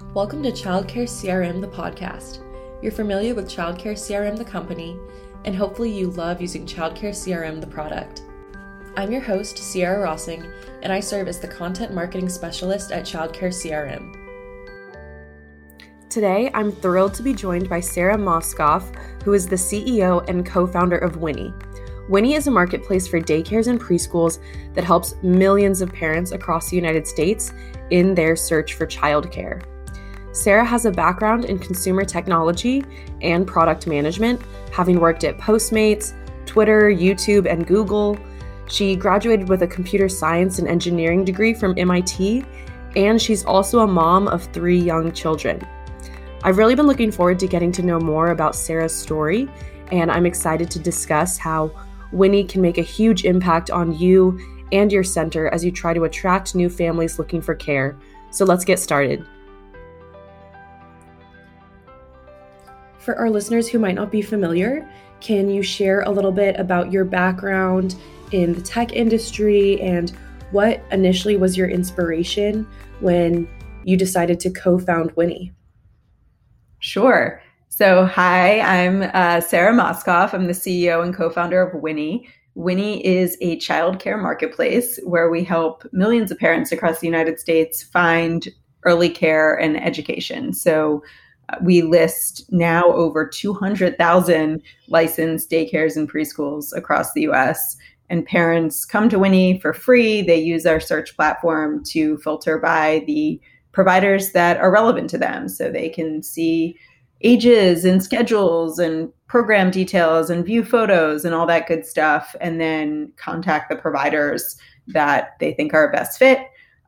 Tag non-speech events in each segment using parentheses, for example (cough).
Welcome to Childcare CRM, the podcast. You're familiar with Childcare CRM, the company, and hopefully you love using Childcare CRM, the product. I'm your host, Sierra Rossing, and I serve as the content marketing specialist at Childcare CRM. Today, I'm thrilled to be joined by Sara Mauskopf, who is the CEO and co founder of Winnie. Winnie is a marketplace for daycares and preschools that helps millions of parents across the United States in their search for childcare. Sarah has a background in consumer technology and product management, having worked at Postmates, Twitter, YouTube, and Google. She graduated with a computer science and engineering degree from MIT, and she's also a mom of three young children. I've really been looking forward to getting to know more about Sarah's story, and I'm excited to discuss how Winnie can make a huge impact on you and your center as you try to attract new families looking for care. So let's get started. For our listeners who might not be familiar, can you share a little bit about your background in the tech industry and what initially was your inspiration when you decided to co found Winnie? Sure. So, hi, I'm uh, Sara Mauskopf. I'm the CEO and co founder of Winnie. Winnie is a childcare marketplace where we help millions of parents across the United States find early care and education. So, we list now over 200,000 licensed daycares and preschools across the US. And parents come to Winnie for free. They use our search platform to filter by the providers that are relevant to them so they can see ages and schedules and program details and view photos and all that good stuff, and then contact the providers that they think are a best fit.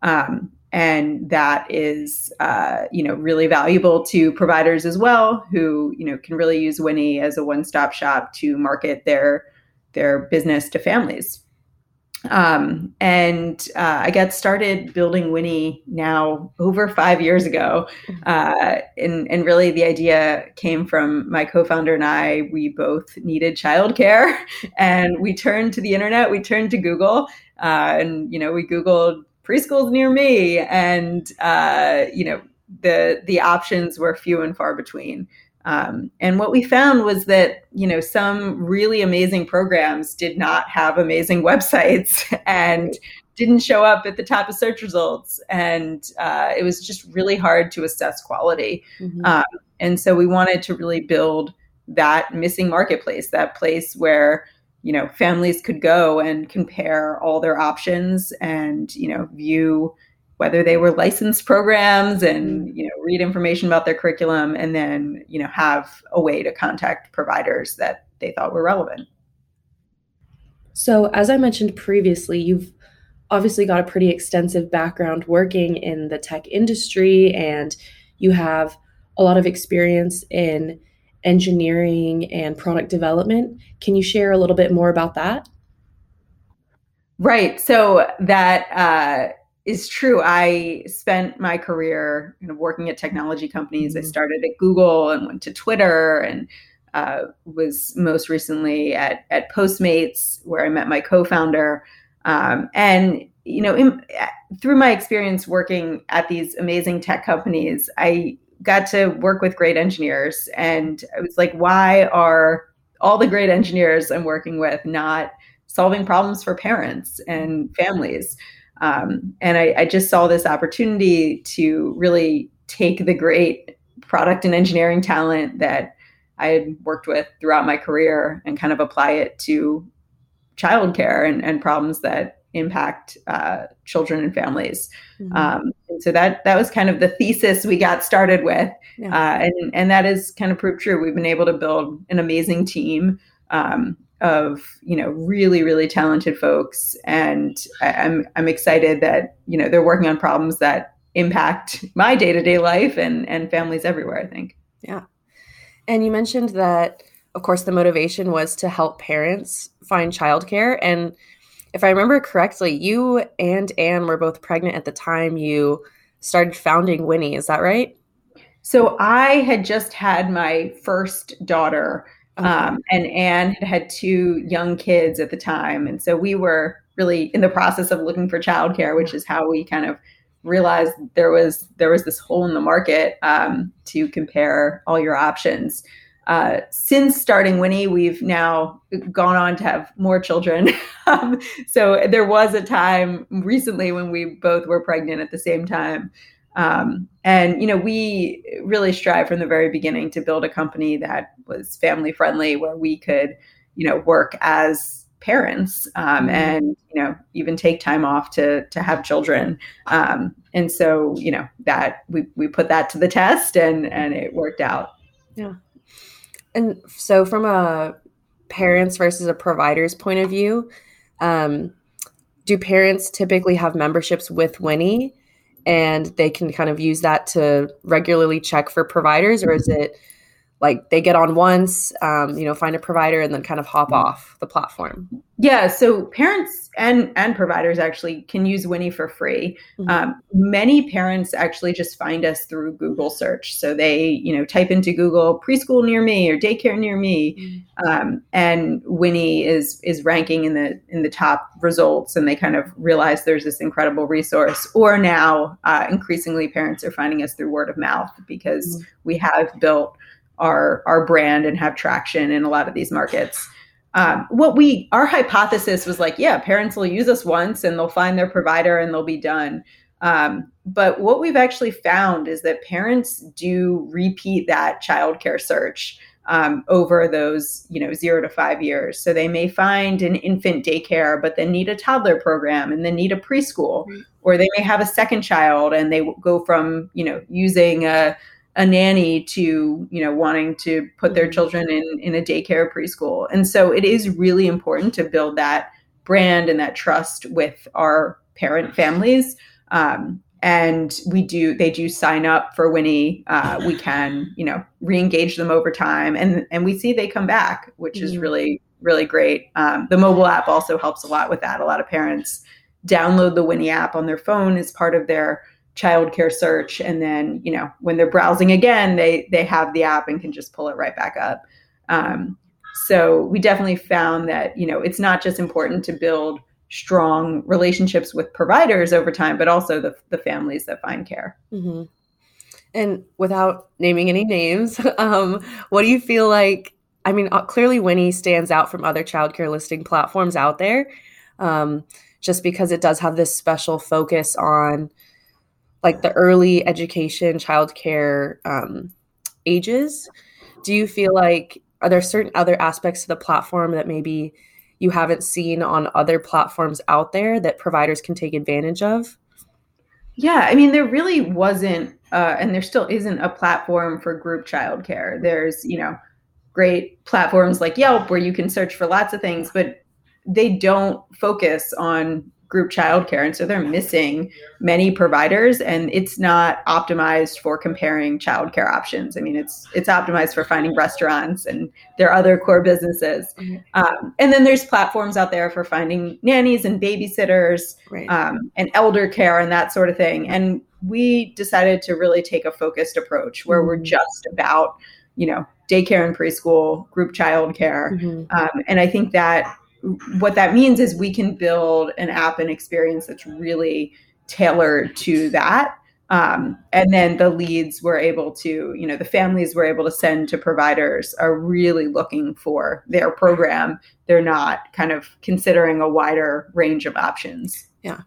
Um, and that is, uh, you know, really valuable to providers as well, who you know can really use Winnie as a one-stop shop to market their their business to families. Um, and uh, I got started building Winnie now over five years ago. Uh, and, and really, the idea came from my co founder and I. We both needed childcare, (laughs) and we turned to the internet, we turned to Google, uh, and, you know, we Googled preschools near me, and, uh, you know, the, the options were few and far between. Um, and what we found was that you know some really amazing programs did not have amazing (laughs) websites and didn't show up at the top of search results, and uh, it was just really hard to assess quality. Mm-hmm. Um, and so we wanted to really build that missing marketplace, that place where you know families could go and compare all their options and you know view whether they were licensed programs and mm-hmm. you know read information about their curriculum and then you know have a way to contact providers that they thought were relevant so as i mentioned previously you've obviously got a pretty extensive background working in the tech industry and you have a lot of experience in engineering and product development can you share a little bit more about that right so that uh, is true. I spent my career you know, working at technology companies. Mm-hmm. I started at Google and went to Twitter and uh, was most recently at, at Postmates, where I met my co-founder. Um, and you know, in, through my experience working at these amazing tech companies, I got to work with great engineers, and I was like, why are all the great engineers I'm working with not solving problems for parents and families? Um, and I, I just saw this opportunity to really take the great product and engineering talent that I had worked with throughout my career and kind of apply it to childcare and, and problems that impact uh, children and families. Mm-hmm. Um, and so that that was kind of the thesis we got started with, yeah. uh, and and that is kind of proved true. We've been able to build an amazing team um, of you know really really talented folks and I, i'm i'm excited that you know they're working on problems that impact my day-to-day life and and families everywhere i think yeah and you mentioned that of course the motivation was to help parents find childcare and if i remember correctly you and anne were both pregnant at the time you started founding winnie is that right so i had just had my first daughter um, and Anne had had two young kids at the time. And so we were really in the process of looking for childcare, which is how we kind of realized there was there was this hole in the market um, to compare all your options. Uh, since starting Winnie, we've now gone on to have more children. (laughs) um, so there was a time recently when we both were pregnant at the same time. Um, and you know, we really strive from the very beginning to build a company that was family friendly, where we could, you know, work as parents um, mm-hmm. and you know even take time off to to have children um, and so you know that we we put that to the test and and it worked out yeah and so from a parents versus a provider's point of view um, do parents typically have memberships with winnie? And they can kind of use that to regularly check for providers or is it like they get on once, um, you know, find a provider and then kind of hop mm-hmm. off the platform. Yeah, so parents and and providers actually can use Winnie for free. Mm-hmm. Um, many parents actually just find us through Google search. So they, you know, type into Google preschool near me or daycare near me, mm-hmm. um, and Winnie is is ranking in the in the top results, and they kind of realize there's this incredible resource. Or now, uh, increasingly, parents are finding us through word of mouth because mm-hmm. we have built our our brand and have traction in a lot of these markets. Um, what we our hypothesis was like, yeah, parents will use us once and they'll find their provider and they'll be done. Um, but what we've actually found is that parents do repeat that childcare search um, over those, you know, zero to five years. So they may find an infant daycare, but then need a toddler program and then need a preschool, mm-hmm. or they may have a second child and they go from, you know, using a a nanny to you know wanting to put their mm-hmm. children in in a daycare preschool. And so it is really important to build that brand and that trust with our parent families. Um, and we do they do sign up for winnie uh, we (laughs) can you know re-engage them over time. And and we see they come back which mm-hmm. is really really great. Um, the mobile app also helps a lot with that. A lot of parents download the winnie app on their phone as part of their childcare search and then you know when they're browsing again they they have the app and can just pull it right back up um, so we definitely found that you know it's not just important to build strong relationships with providers over time but also the, the families that find care mm-hmm. and without naming any names (laughs) um, what do you feel like i mean uh, clearly winnie stands out from other childcare listing platforms out there um, just because it does have this special focus on like the early education childcare um, ages? Do you feel like are there certain other aspects to the platform that maybe you haven't seen on other platforms out there that providers can take advantage of? Yeah i mean there really wasn't uh, and there still isn't a platform for group childcare. There's you know great platforms like yelp where you can search for lots of things but they don't focus on group childcare. And so they're missing many providers and it's not optimized for comparing childcare options. I mean, it's it's optimized for finding restaurants and their other core businesses. Mm-hmm. Um, and then there's platforms out there for finding nannies and babysitters right. um, and elder care and that sort of thing. And we decided to really take a focused approach where mm-hmm. we're just about, you know, daycare and preschool, group childcare. Mm-hmm. Um, and I think that what that means is we can build an app and experience that's really tailored to that. Um, and then the leads we're able to, you know, the families we're able to send to providers are really looking for their program. They're not kind of considering a wider range of options. Yeah.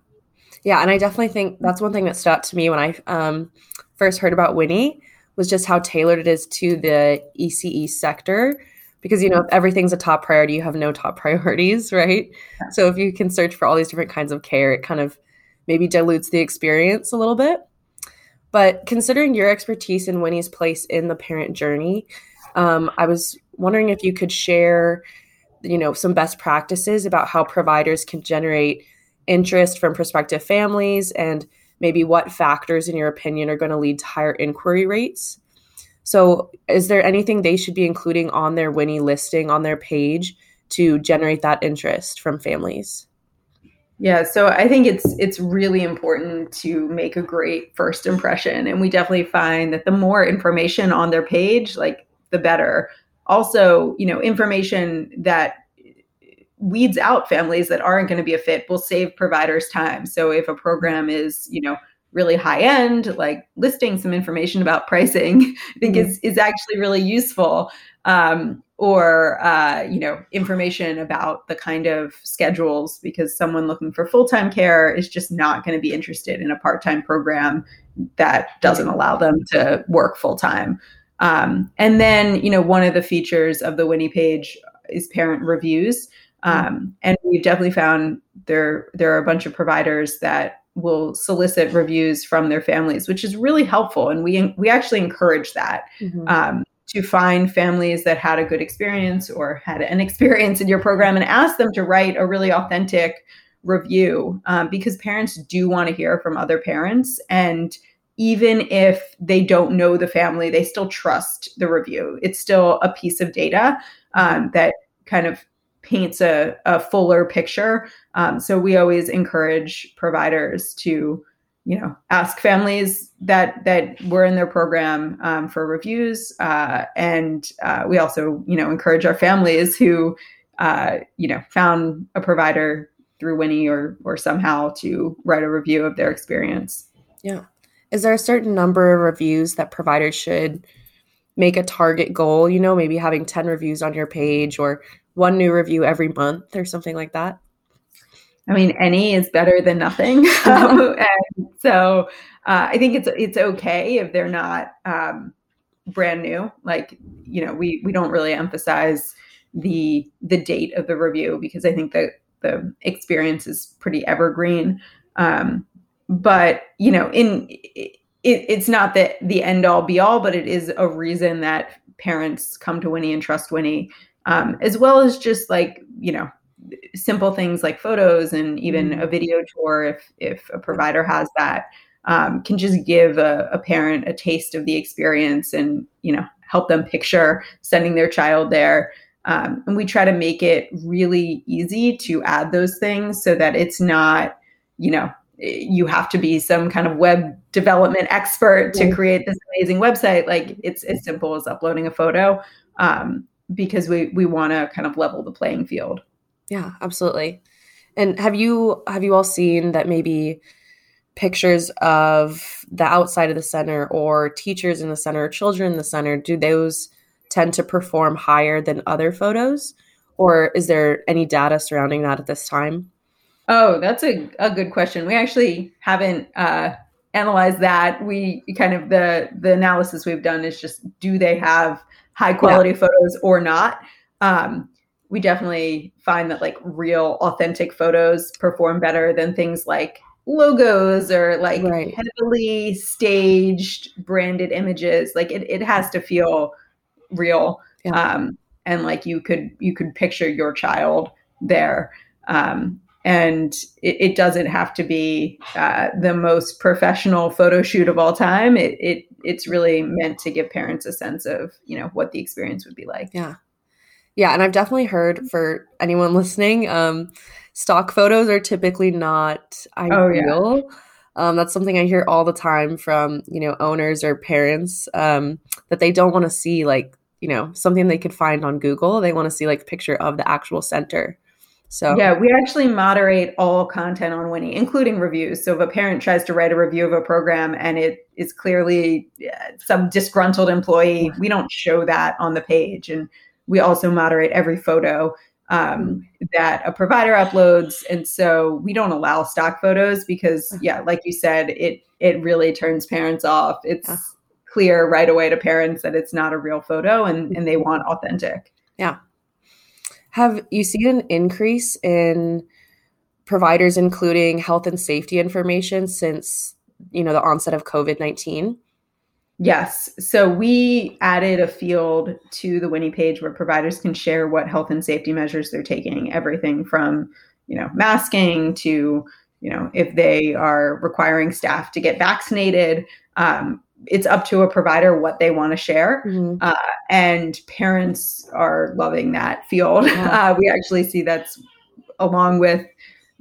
Yeah. And I definitely think that's one thing that stood out to me when I um, first heard about Winnie was just how tailored it is to the ECE sector because you know if everything's a top priority you have no top (laughs) priorities right? Yeah. so if you can search for all these different kinds of care it kind of maybe dilutes the experience a little bit. But considering your expertise and winnie's place in the parent journey um, i was wondering if you could share you know some best practices about how providers can generate interest from prospective families and maybe what factors in your opinion are going to lead to higher inquiry rates so, is there anything they should be including on their Winnie listing on their page to generate that interest from families? Yeah, so I think it's it's really important to make a great first impression and we definitely find that the more information on their page, like the better. Also, you know, information that weeds out families that aren't going to be a fit will save providers time. So if a program is, you know, really high end, like listing some information about (laughs) pricing, I think mm-hmm. is is actually really useful. Um, or uh, you know, information about the kind of schedules, because someone looking for full time care is just not going to be interested in a part time program that doesn't allow them to work full time. Um, and then, you know, one of the features of the Winnie page is parent reviews. Mm-hmm. Um, and we've definitely found there there are a bunch of providers that will solicit reviews from their families, which is really helpful. And we we actually encourage that mm-hmm. um, to find families that had a good experience or had an experience in your program and ask them to write a really authentic review um, because parents do want to hear from other parents and even if they don't know the family they still trust the review it's still a piece of data um, that kind of paints a, a fuller picture. Um, so we always encourage providers to, you know, ask families that that were in their program um, for reviews, uh, and uh, we also, you know, encourage our families who, uh, you know, found a provider through Winnie or or somehow to write a review of their experience. Yeah, is there a certain number of reviews that providers should? make a target goal, you know, maybe having 10 reviews on your page or one new review every month or something like that? I mean, any is better than nothing. (laughs) um, (laughs) and so uh, I think it's it's okay if they're not um, brand new. Like you know, we we don't really emphasize the the date of the review because I think that the experience is pretty evergreen. Um, but you know, in it, it's not the the end all be all, but it is a reason that parents come to Winnie and trust Winnie um, as well as just like you know simple things like photos and even mm-hmm. a video tour if if a provider has that um, can just give a, a, parent a taste of the experience and you know help them picture sending their child there. Um, and we try to make it really easy to add those things so that it's not you know you have to be some kind of web development expert to create this amazing website. Like it's as simple as uploading a photo. Um, because we we want to kind of level the playing field. Yeah, absolutely. And have you have you all seen that maybe pictures of the outside of the center or teachers in the center or children in the center do those tend to perform higher than other photos or is there any data surrounding that at this time? Oh, that's a, a good question. We actually haven't uh, analyzed that. We kind of the the analysis we've done is just do they have high quality yeah. photos or not. Um, we definitely find that like real authentic photos perform better than things like logos or like right. heavily staged branded images like it, it has to feel real yeah. um, and like you could you could picture your child there um, and it, it, doesn't have to be uh, the most professional photo shoot of all time. It, it it's really meant to give parents a sense of you know what the experience would be like. Yeah, yeah, and I've definitely heard for anyone (laughs) listening, um, stock photos are typically not ideal. Oh, yeah. Um, that's something I hear all the time from you know owners or parents um, that they don't want to see like you know something they could find on Google. They want to see like a picture of the actual center. So yeah, we actually moderate all content on Winnie, including reviews. So if a parent tries to write a review of a program and it is clearly uh, some disgruntled employee, we don't show that on the page. And we also moderate every photo um, that a provider uploads. And so we don't allow stock photos because, yeah, like you said, it it really turns parents off. It's clear right away to parents that it's not a real photo and, and they want authentic. Yeah. Have you seen an increase in providers including health and safety information since you know the onset of COVID-19? Yes. So we added a field to the Winnie page where providers can share what health and safety measures they're taking, everything from, you know, masking to, you know, if they are requiring staff to get vaccinated, um, it's up to a provider what they want to share. Mm-hmm. Uh, and parents are loving that field. Yeah. (laughs) Uh, we actually see that's along with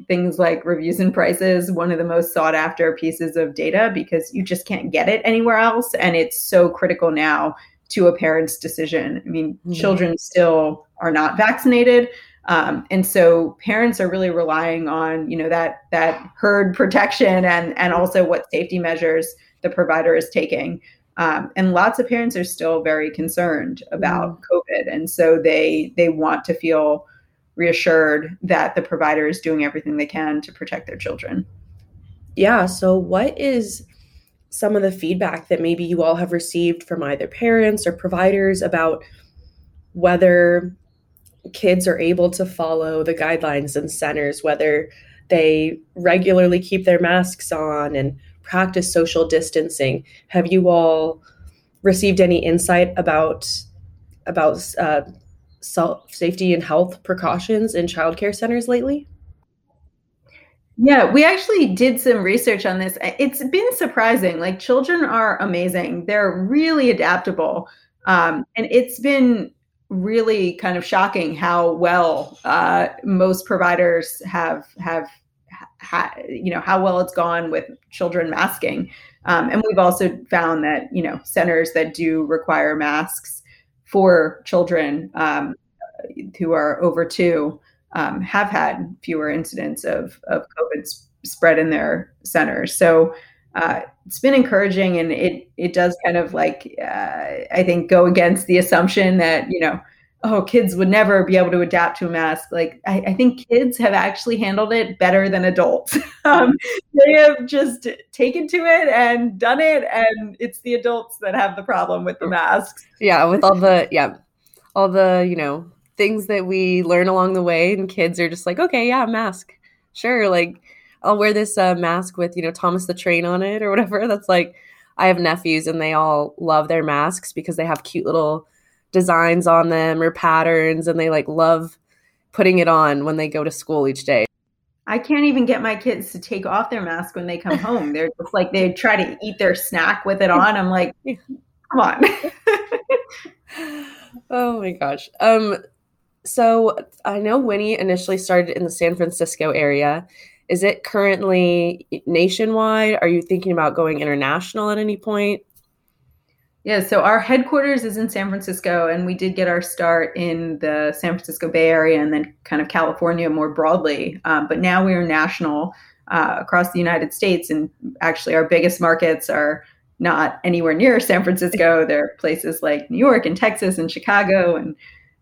things like reviews and prices, one of the most sought after pieces of data because you just can't get it anywhere else. And it's so critical now to a parent's decision. I mean, mm-hmm. children still are not vaccinated. Um, and so parents are really relying on you know that that herd protection and and also what safety measures the provider is taking. Um, and lots of parents are still very concerned about mm. COVID, and so they they want to feel reassured that the provider is doing everything they can to protect their children. Yeah. So, what is some of the feedback that maybe you all have received from either parents or providers about whether kids are able to follow the guidelines in centers, whether they regularly keep their masks on and practice social distancing? Have you all received any insight about about uh, self safety and health precautions in childcare centers lately? Yeah, we actually did some research on this. It's been surprising. Like children are amazing. They're really adaptable. Um, and it's been really kind of shocking how well uh, most providers have have you know how well it's gone with children masking. Um, and we've also found that you know centers that do require masks for children um, who are over two um, have had fewer incidents of, of COVID spread in their centers. So uh, it's been encouraging, and it it does kind of like uh, I think go against the assumption that you know oh kids would never be able to adapt to a mask. Like I, I think kids have actually handled it better than adults. (laughs) um, they have just taken to it and done it, and it's the adults that have the problem with the masks. Yeah, with all the yeah, all the you know things that we learn along the way and kids are just like okay yeah mask sure like i'll wear this uh, mask with you know thomas the train on it or whatever (laughs) that's like i have nephews and they all love their masks because they have cute little designs on them or patterns and they like love putting it on when they go to school each day I can't even get my kids to take off their mask when they come (laughs) home. They're just like they try to eat their snack with it on. I'm like, (laughs) come on. (laughs) oh my gosh. Um so I know Winnie initially started in the San Francisco area. Is it currently nationwide? Are you thinking about going international at any point? Yeah, so our headquarters is in San Francisco, and we did get our start in the San Francisco Bay Area and then kind of California more broadly. Um, but now we are national uh, across the United States, and actually, our biggest markets are not anywhere near (laughs) San Francisco. They're places like New York and Texas and Chicago and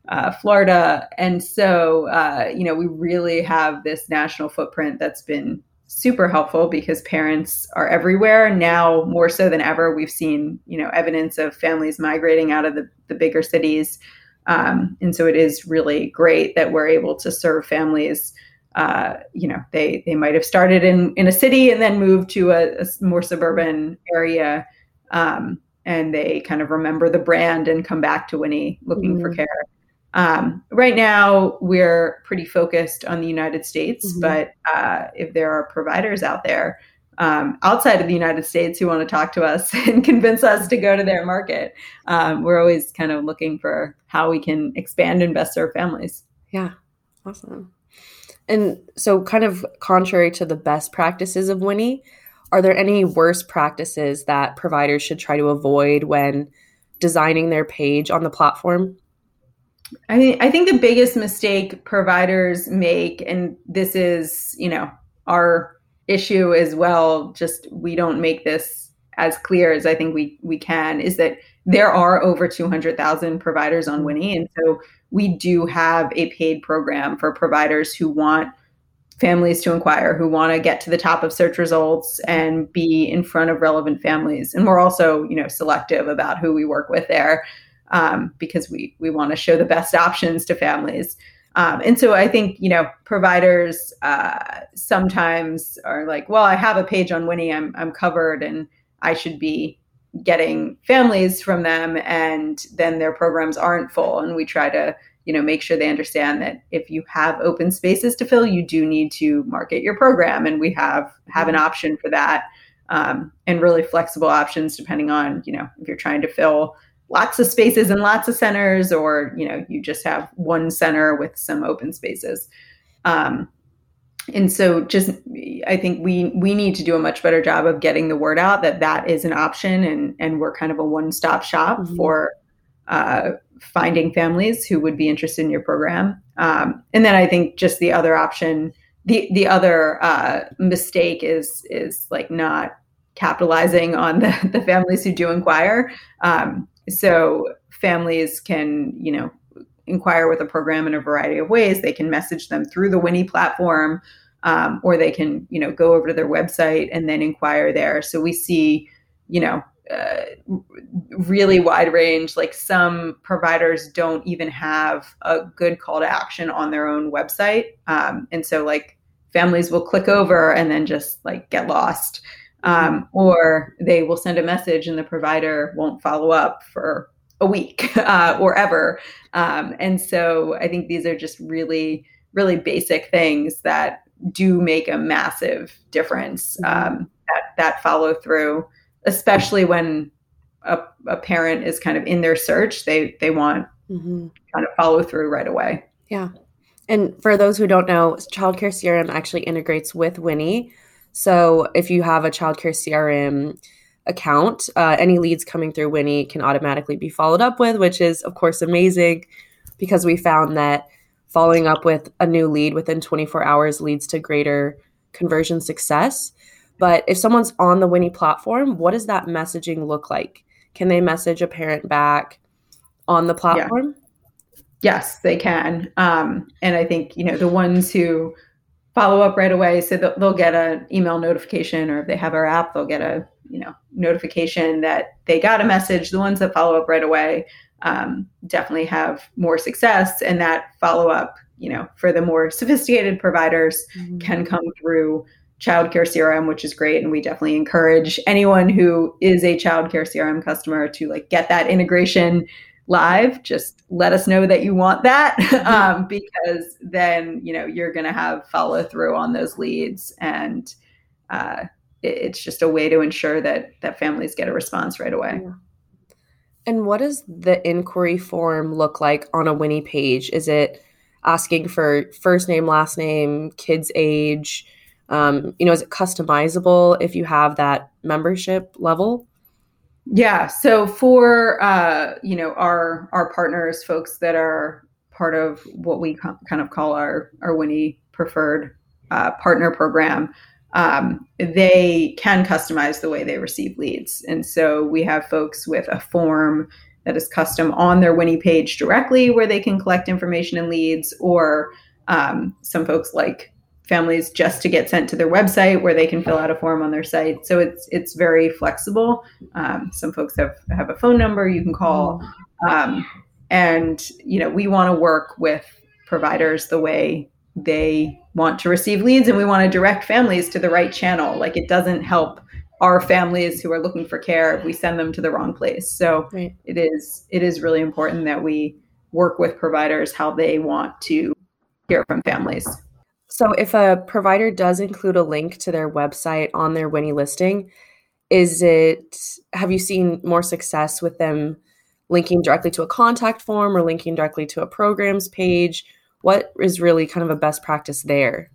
uh, Florida. And so, uh, you know, we really have this national footprint that's been super helpful because parents are everywhere. Now, more so than ever, we've seen, you know, evidence of families migrating out of the, the bigger cities. Um, and so it is really great that we're able to serve families. Uh, you know, they they might have started in in a city and then moved to a, a more suburban area, um, and they kind of remember the brand and come back to Winnie looking mm-hmm. for care. Um, right now, we're pretty focused on the United States, mm-hmm. but uh, if there are providers out there um, outside of the United States who want to talk to us (laughs) and convince us to go to their market, um, we're always kind of looking for how we can expand and best serve families. Yeah, awesome. And so, kind of contrary to the best practices of Winnie, are there any worst practices that providers should try to avoid when designing their page on the platform? I mean, I think the biggest mistake providers make, and this is, you know, our issue as well, just we don't make this as clear as I think we we can, is that there are over 200,000 providers on Winnie. And so we do have a paid program for providers who want families to inquire, who want to get to the top of search results and be in front of relevant families. And we're also, you know, selective about who we work with there um, because we we want to show the best options to families. Um, and so I think you know providers uh, sometimes are like, well, I have a page on Winnie, I'm I'm covered, and I should be getting families from them, and then their programs aren't full. And we try to you know make sure they understand that if you have open spaces to fill, you do need to market your program, and we have have an mm-hmm. option for that. Um, and really flexible options depending on you know if you're trying to fill lots of spaces and lots of centers, or you know, you just have one center with some open spaces. Um, and so just i think we we need to do a much better job of getting the word out that that is an option and and we're kind of a one-stop shop mm-hmm. for uh, finding families who would be interested in your program. Um, and then I think just the other option, the the other uh, mistake is is like not capitalizing on the, the families who do inquire. Um, so families can, you know, inquire with a program in a variety of ways. They can message them through the Winnie platform, um, or they can, you know, go over to their website and then inquire there. So we see, you know, uh, really wide range. Like some providers don't even have a good call to action on their own website, um, and so like families will click over and then just like get lost, um, or they will send a message and the provider won't follow up for a week (laughs) uh, or ever. Um, and so I think these are just really, really basic things that do make a massive difference. Mm-hmm. Um, that that follow through especially when a, a parent is kind of in their search, they they want mm-hmm. kind of follow through right away. Yeah. And for those who don't know, Childcare CRM actually integrates with Winnie. So if you have a Childcare CRM account, uh, any leads coming through Winnie can automatically be followed up with, which is, of course, amazing because we found that following up with a new lead within 24 hours leads to greater conversion success. But if someone's on the Winnie platform, what does that messaging look like? Can they message a parent back on the platform? Yeah. Yes, they can. Um, and I think, you know, the ones who follow up right away, so they'll, they'll get an email notification, or if they have our app, they'll get a, you know, notification that they got a message. The ones that follow up right away um, definitely have more success. And that follow up, you know, for the more sophisticated providers mm-hmm. can come through childcare CRM, which is great. And we definitely encourage anyone who is a childcare CRM customer to like get that integration live. Just let us know that you want that (laughs) mm-hmm. um, because then, you know, you're going to have follow through on those leads. And uh, it, it's just a way to ensure that that families get a response right away. Yeah. And what does the inquiry form look like on a Winnie page? Is it asking for first name, last name, kid's age? um, you know is it customizable if you have that membership level yeah so for uh, you know our our partners folks that are part of what we kind of call our our winnie preferred uh, partner program um, they can customize the way they receive leads. And so we have folks with a form that is custom on their winnie page directly where they can collect information and leads or um, some folks like families just to get sent to their website where they can fill out a form on their site. So it's it's very flexible. Um, some folks have have a phone number you can call, um, and you know we want to work with providers the way they want to receive leads, and we want to direct families to the right channel. Like it doesn't help our families who are looking for care if we send them to the wrong place. So right. it is it is really important that we work with providers how they want to hear from families. So if a provider does include a link to their website on their Winnie listing, is it have you seen more success with them linking directly to a contact form or linking directly to a programs page? What is really kind of a best practice there?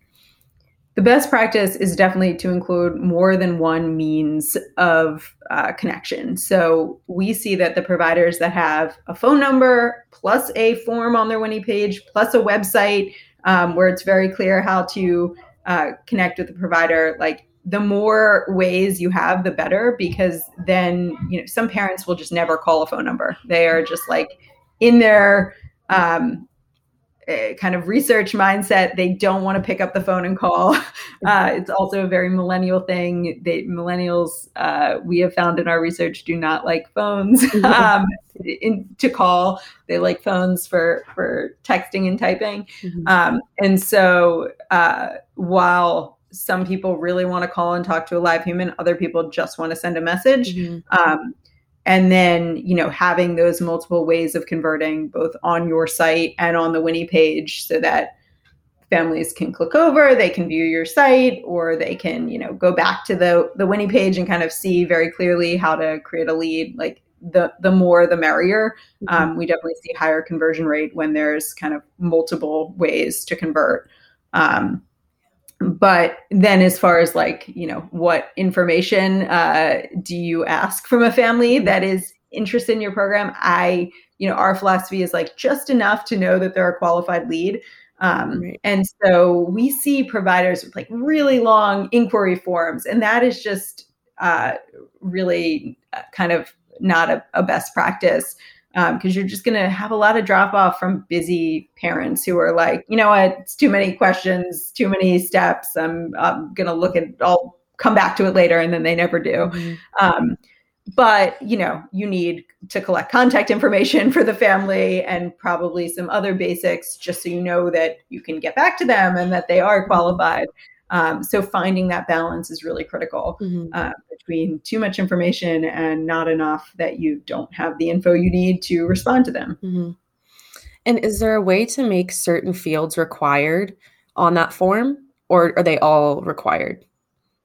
The best practice is definitely to include more than one means of uh, connection. So we see that the providers that have a phone number plus a form on their Winnie page plus a website um, where it's very clear how to uh, connect with the provider. Like the more ways you have the better because then you know some parents will just never call a phone number. They are just like in their um, kind of research mindset. They don't want to pick up the phone and call. (laughs) Uh, it's also a very millennial thing. They millennials uh, we have found in our research do not like phones. (laughs) Um, in, to call they like phones for for texting and typing. Mm-hmm. um, and so uh, while some people really want to call and talk to a live human other people just want to send a message. Mm-hmm. um, and then you know having those multiple ways of converting both on your site and on the winnie page so that families can click over they can view your site or they can you know go back to the the winnie page and kind of see very clearly how to create a lead like the the more the merrier mm-hmm. um, we definitely see higher conversion rate when there's kind of multiple ways to convert um, but then as far as like you know what information uh, do you ask from a family that is interested in your program, I, you know, our philosophy is like just enough to know that they're a qualified lead. Um, right. And so we see providers with like really long inquiry forms, and that is just uh, really uh, kind of not a, a best practice because um, you're just going to have a lot of drop off from busy parents who are like, you know what, it's too many questions, too many steps. I'm, I'm going to look at, I'll come back to it later, and then they never do. Mm-hmm. Um, but you know, you need to collect contact information (laughs) for the family and probably some other basics, just so you know that you can get back to them and that they are mm-hmm. qualified. Um, so finding that balance is really critical mm-hmm. uh, between too much information and not enough that you don't have the info you need to respond to them. Mm-hmm. And is there a way to make certain fields required on that form, or are they all required?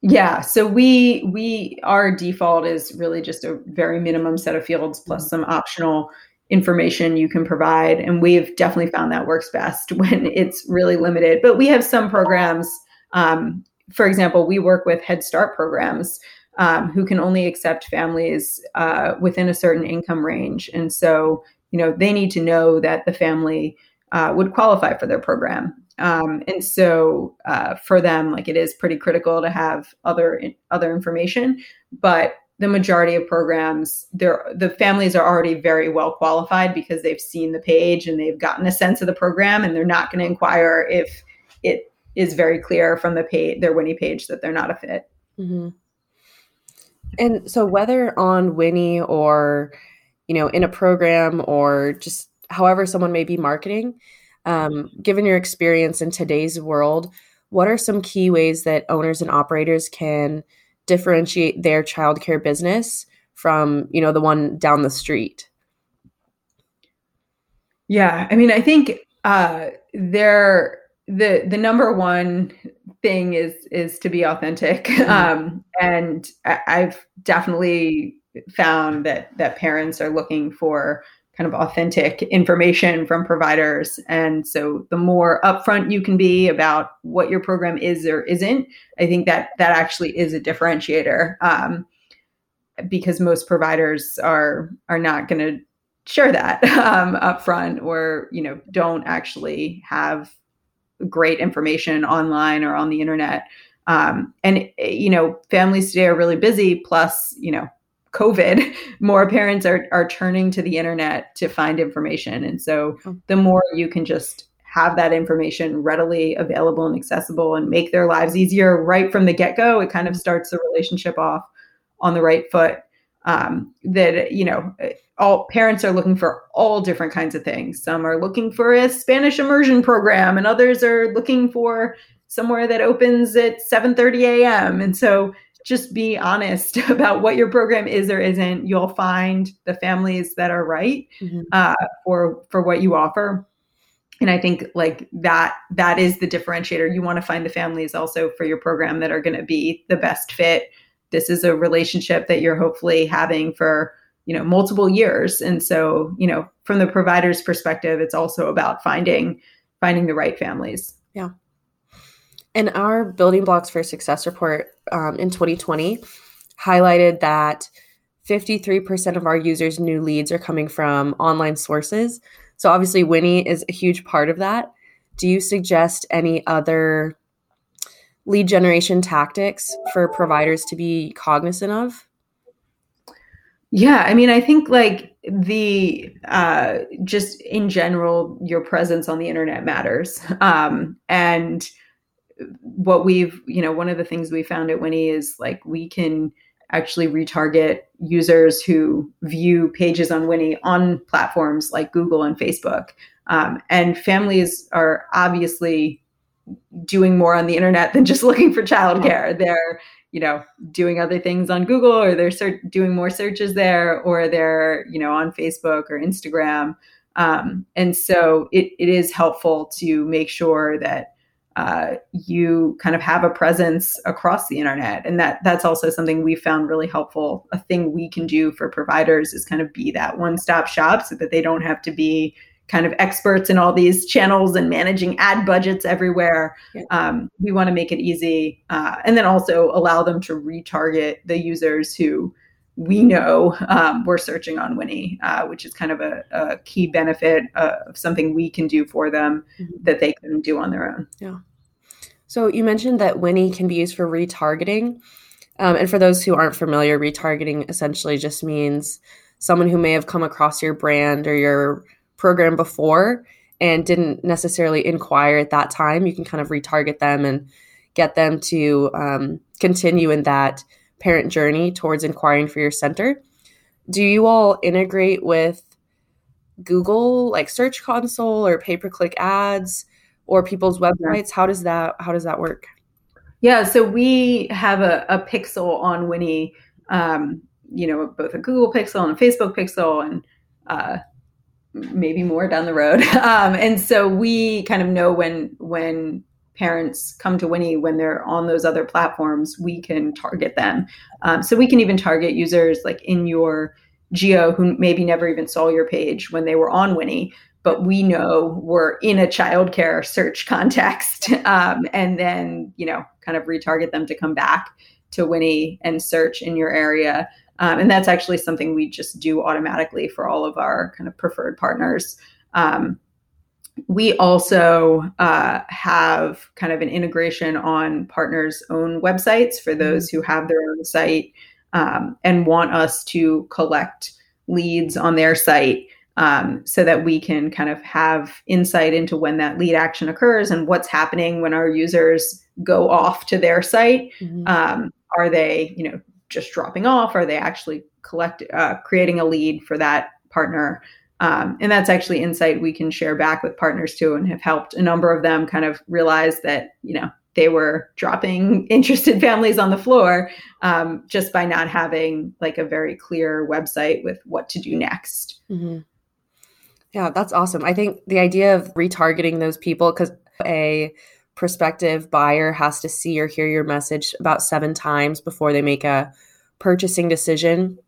Yeah, so we we our default is really just a very minimum set of fields plus some optional information you can provide and we've definitely found that works best (laughs) when it's really limited but we have some programs um, for example, we work with Head Start programs um, who can only accept families uh, within a certain income range. And so, you know, they need to know that the family uh, would qualify for their program. Um, and so, uh, for them, like it is pretty critical to have other other information. But the majority of programs, the families are already very well qualified because they've seen the page and they've gotten a sense of the program, and they're not going to inquire if it is very clear from the page, their Winnie page, that they're not a fit. Mm-hmm. And so, whether on Winnie or you know in a program or just however someone may be marketing, um, given your experience in today's world, what are some key ways that owners and operators can differentiate their childcare business from you know the one down the street? Yeah, I mean, I think uh, there the the number one thing is is to be authentic mm-hmm. um, and I, i've definitely found that that parents are looking for kind of authentic information from providers and so the more upfront you can be about what your program is or isn't i think that that actually is a differentiator um, because most providers are are not going to share that (laughs) um, upfront or you know don't actually have great information online or on the internet. Um, and you know, families today are really busy. Plus, you know, COVID, (laughs) more parents are are turning to the internet to find information, and so oh. the more you can just have that information readily available and accessible and make their lives easier right from the get go, it kind of starts the relationship off on the right foot. Um, that you know all parents are looking for all different kinds of things. Some are looking for a Spanish immersion program, and others are looking for somewhere that opens at 7:30 a.m. And so just be honest (laughs) about what your program is or isn't. You'll find the families that are right mm-hmm. uh, for for what you offer. And I think like that that is the differentiator. You want to find the families also for your program that are going to be the best fit. This is a relationship that you're hopefully having for you know multiple years. And so you know from the provider's perspective it's also about finding finding the right families. Yeah. And our building blocks for success report um, in 2020 highlighted that 53% of our users new leads are coming from online sources. So obviously winnie is a huge part of that. Do you suggest any other lead generation tactics for providers to be cognizant of yeah, I mean, I think like the uh, just in general, your presence on the internet matters. Um, and what we've, you know, one of the things we found at Winnie is like we can actually retarget users who view pages on Winnie on platforms like Google and Facebook. Um, and families are obviously doing more on the internet than just (laughs) looking for childcare. They're you know doing other things on google or they're ser- doing more searches there or they're you know on facebook or instagram. Um, and so it, it is helpful to make sure that uh, you kind of have a presence across the internet. And that that's also something we found really helpful. A thing we can do for providers is kind of be that one-stop shop so that they don't have to be kind of experts in all these channels and managing ad budgets everywhere. Yeah. Um, we want to make it easy uh, and then also allow them to retarget the users who we know um, we're searching on Winnie, uh, which is kind of a, a key benefit of something we can do for them mm-hmm. that they couldn't do on their own. Yeah. So you mentioned that Winnie can be used for retargeting. Um, and for those who aren't familiar, retargeting essentially just means someone who may have come across your brand or your program before and didn't necessarily inquire at that time. You can kind of retarget them and get them to um, continue in that parent journey towards inquiring for your center. Do you all integrate with Google like Search Console or pay per click ads or people's websites? How does that how does that work? Yeah, so we have a, a pixel on Winnie, um, you know, both a Google Pixel and a Facebook Pixel, and uh, maybe more down the road. (laughs) Um, and so we kind of know when when parents come to Winnie when they're on those other platforms, we can target them. Um, so we can even target users like in your geo who maybe never even saw your page when they were on Winnie, but we know we're in a childcare search (laughs) context, um, and then you know kind of retarget them to come back to Winnie and search in your area. Um, and that's actually something we just do automatically for all of our kind of preferred partners. Um, we also uh, have kind of an integration on partners' own websites for those who have their own site um, and want us to collect leads on their site um, so that we can kind of have insight into when that lead action occurs and what's happening when our users go off to their site. Mm-hmm. Um, are they, you know, just dropping off? Are they actually collect uh, creating a lead for that partner? Um, and that's actually insight we can share back with partners too, and have helped a number of them kind of realize that you know they were dropping (laughs) interested families on the floor um, just by not having like a very clear website with what to do next. Mm-hmm. Yeah, that's awesome. I think the idea of retargeting those people because a prospective buyer has to see or hear your message about seven times before they make a purchasing decision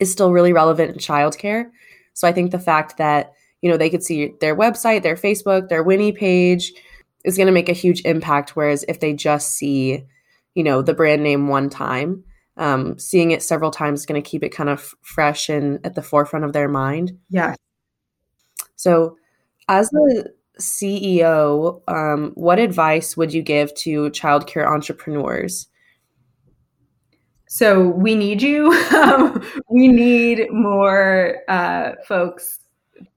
is still really relevant in childcare. So I think the fact that, you know, they could see their website, their Facebook, their Winnie page is going to make a huge impact. Whereas if they just see, you know, the brand name one time, um, seeing it several times is going to keep it kind of fresh and at the forefront of their mind. Yeah. So, as a CEO, um, what advice would you give to childcare entrepreneurs? So we need you. (laughs) we need more uh, folks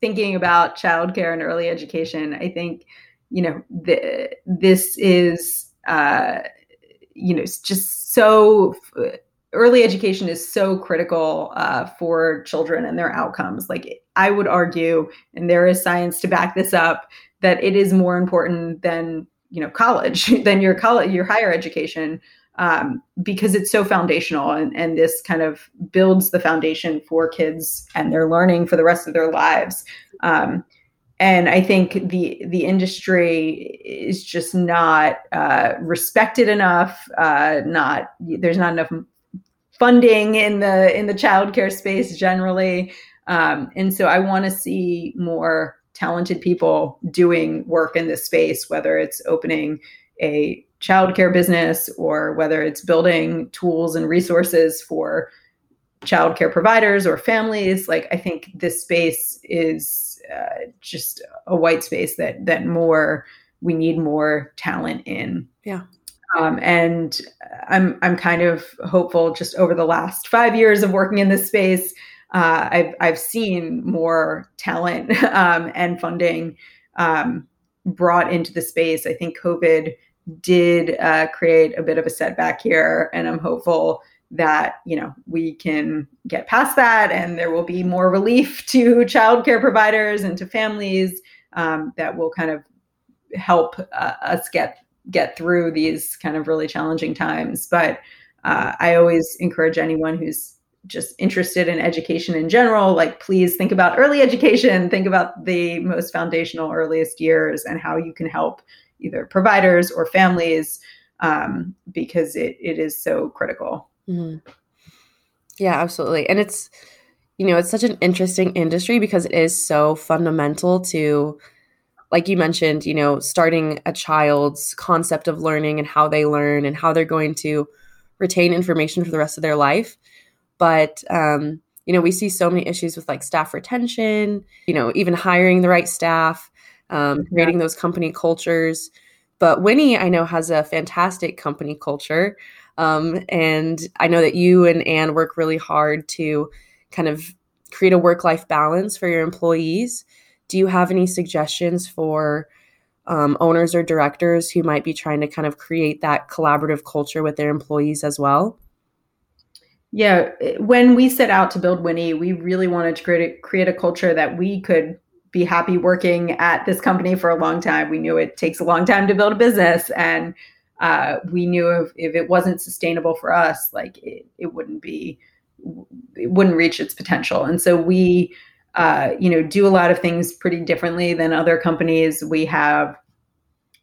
thinking about childcare and early education. I think you know this is uh, you know it's just so early education is so critical uh, for children and their outcomes. Like I would argue, and there is science to back this up, that it is more important than you know college (laughs) than your college your higher education um, because it's so foundational and, and this kind of builds the foundation for kids and their learning for the rest of their lives. Um, and I think the the industry is just not uh, respected enough. Uh, not there's not enough funding in the in the childcare space generally, um, and so I want to see more talented people doing work in this space, whether it's opening a childcare business or whether it's building tools and resources for childcare providers or families. Like i think this space is uh, just a white space that that more we need more talent in. Yeah. Um, and i'm i'm kind of hopeful just over the last five years of working in this space uh, I've, I've seen more talent (laughs) um, and funding um, brought into the space. I think COVID did uh, create a bit of a setback here, and I'm hopeful that you know we can get past that, and there will be more relief (laughs) to childcare providers and to families um, that will kind of help uh, us get get through these kind of really challenging times. But uh, I always encourage anyone who's just interested in education in general, like please think about early education, think about the most foundational earliest years and how you can help either providers or families um, because it, it is so critical. Mm-hmm. Yeah, absolutely. And it's, you know, it's such an interesting industry because it is so fundamental to, like you mentioned, you know, starting a child's concept of learning and how they learn and how they're going to retain information for the rest of their life. But um, you know we see so many issues with like staff retention you know even hiring the right staff um, creating yeah. those company cultures. But winnie i know has a fantastic company culture um, and i know that you and anne work really hard to kind of create a work-life balance for your employees. Do you have any suggestions for um, owners or directors who might be trying to kind of create that collaborative culture with their employees as well yeah, when we set out to build Winnie, we really wanted to create a, create a culture that we could be happy working at this company for a long time. We knew it takes a long time to build a business, and uh, we knew if, if it wasn't sustainable for us, like it, it wouldn't be, it wouldn't reach its potential. And so we, uh, you know, do a lot of things pretty differently than other companies. We have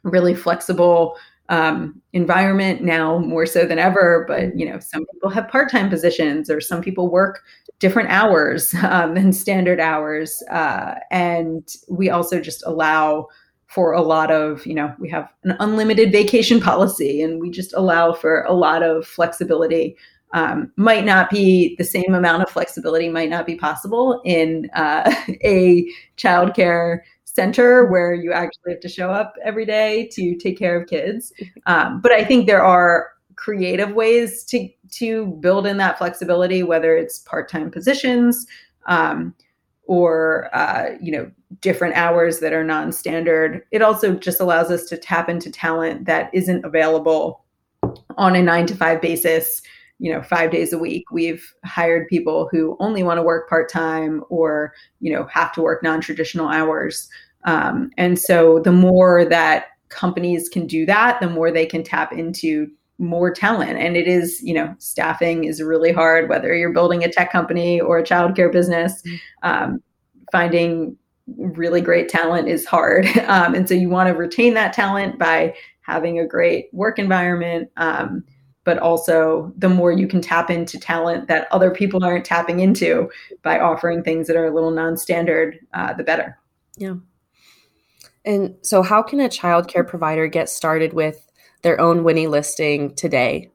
really flexible um, environment now more so than ever. But you know, some people have part-time positions, or some people work different hours (laughs) um, than standard hours, uh, and we also just allow for a lot of you know we have an unlimited vacation policy, and we just allow for a lot of flexibility. Um, might not be the same amount of flexibility might not be possible in uh, (laughs) a childcare center where you actually have to show up every day to take care of kids. (laughs) Um, but I think there are creative ways to to build in that flexibility, whether it's part time positions um, or uh, you know different hours that are non standard. It also just allows us to tap into talent that isn't available on a nine to five basis you know five days a week we've hired people who only want to work part-time or you know have to work non-traditional hours. Um, and so the more that companies can do that the more they can tap into more talent. And it is you know staffing is really hard whether you're building a tech company or a childcare business mm-hmm. um, finding really great talent is hard. (laughs) Um, and so you want to retain that talent by having a great work environment um, but also the more you can tap into talent that other people aren't tapping into by offering things that are a little non-standard, uh, the better. Yeah. And so, how can a childcare provider get started with their own Winnie listing today?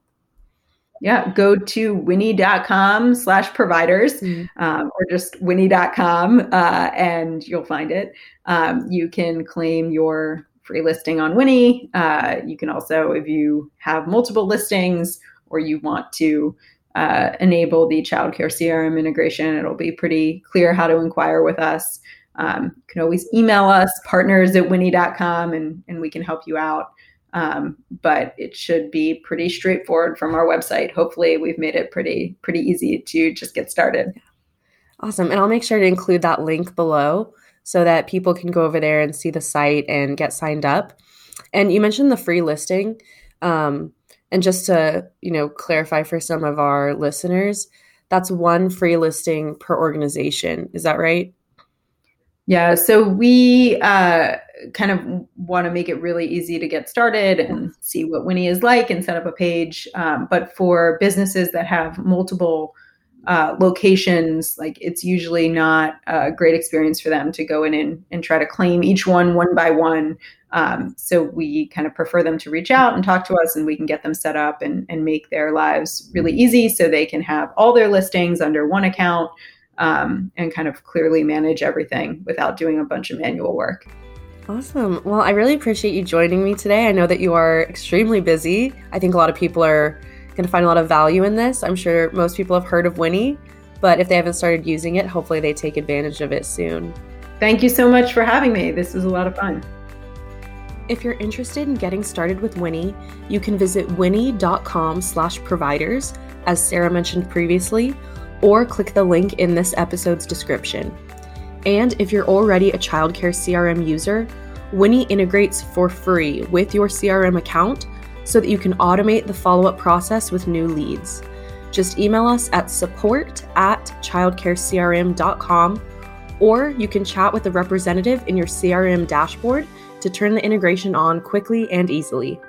Yeah, go to winnie.com slash providers mm-hmm. um, or just winnie.com uh, and you'll find it. Um, you can claim your free listing on Winnie. Uh, you can also, if you have multiple listings or you want to uh, enable the childcare CRM integration, it'll be pretty clear how to inquire with us. Um, you can always email us, partners at winnie.com, and, and we can help you out. Um, but it should be pretty straightforward from our website. Hopefully, we've made it pretty pretty easy to just get started. Awesome, and I'll make sure to include that link below so that people can go over there and see the site and get signed up. And you mentioned the free listing. Um, and just to, you know, clarify for some of our listeners, that's one free listing per organization. Is that right? Yeah. So we uh, kind of want to make it really easy to get started and see what Winnie is like and set up a page. Um, but for businesses that have multiple uh, locations, like it's usually not a great experience for them to go in and, and try to claim each one one by one. Um, so we kind of prefer them to reach out and talk to us, and we can get them set up and, and make their lives really easy so they can have all their listings under one account um, and kind of clearly manage everything without doing a bunch of manual work. Awesome. Well, I really appreciate you joining me today. I know that you are extremely busy. I think a lot of people are going to find a lot of value in this. I'm sure most people have heard of Winnie, but if they haven't started using it, hopefully they take advantage of it soon. Thank you so much for having me. This was a lot of fun. If you're interested in getting started with Winnie, you can visit winnie.com slash providers, as Sara mentioned previously, or click the link in this episode's description. And if you're already a childcare CRM user, Winnie integrates for free with your CRM account so that you can automate the follow up process with new leads. Just email us at support at childcarecrm.com or you can chat with a representative in your CRM dashboard to turn the integration on quickly and easily.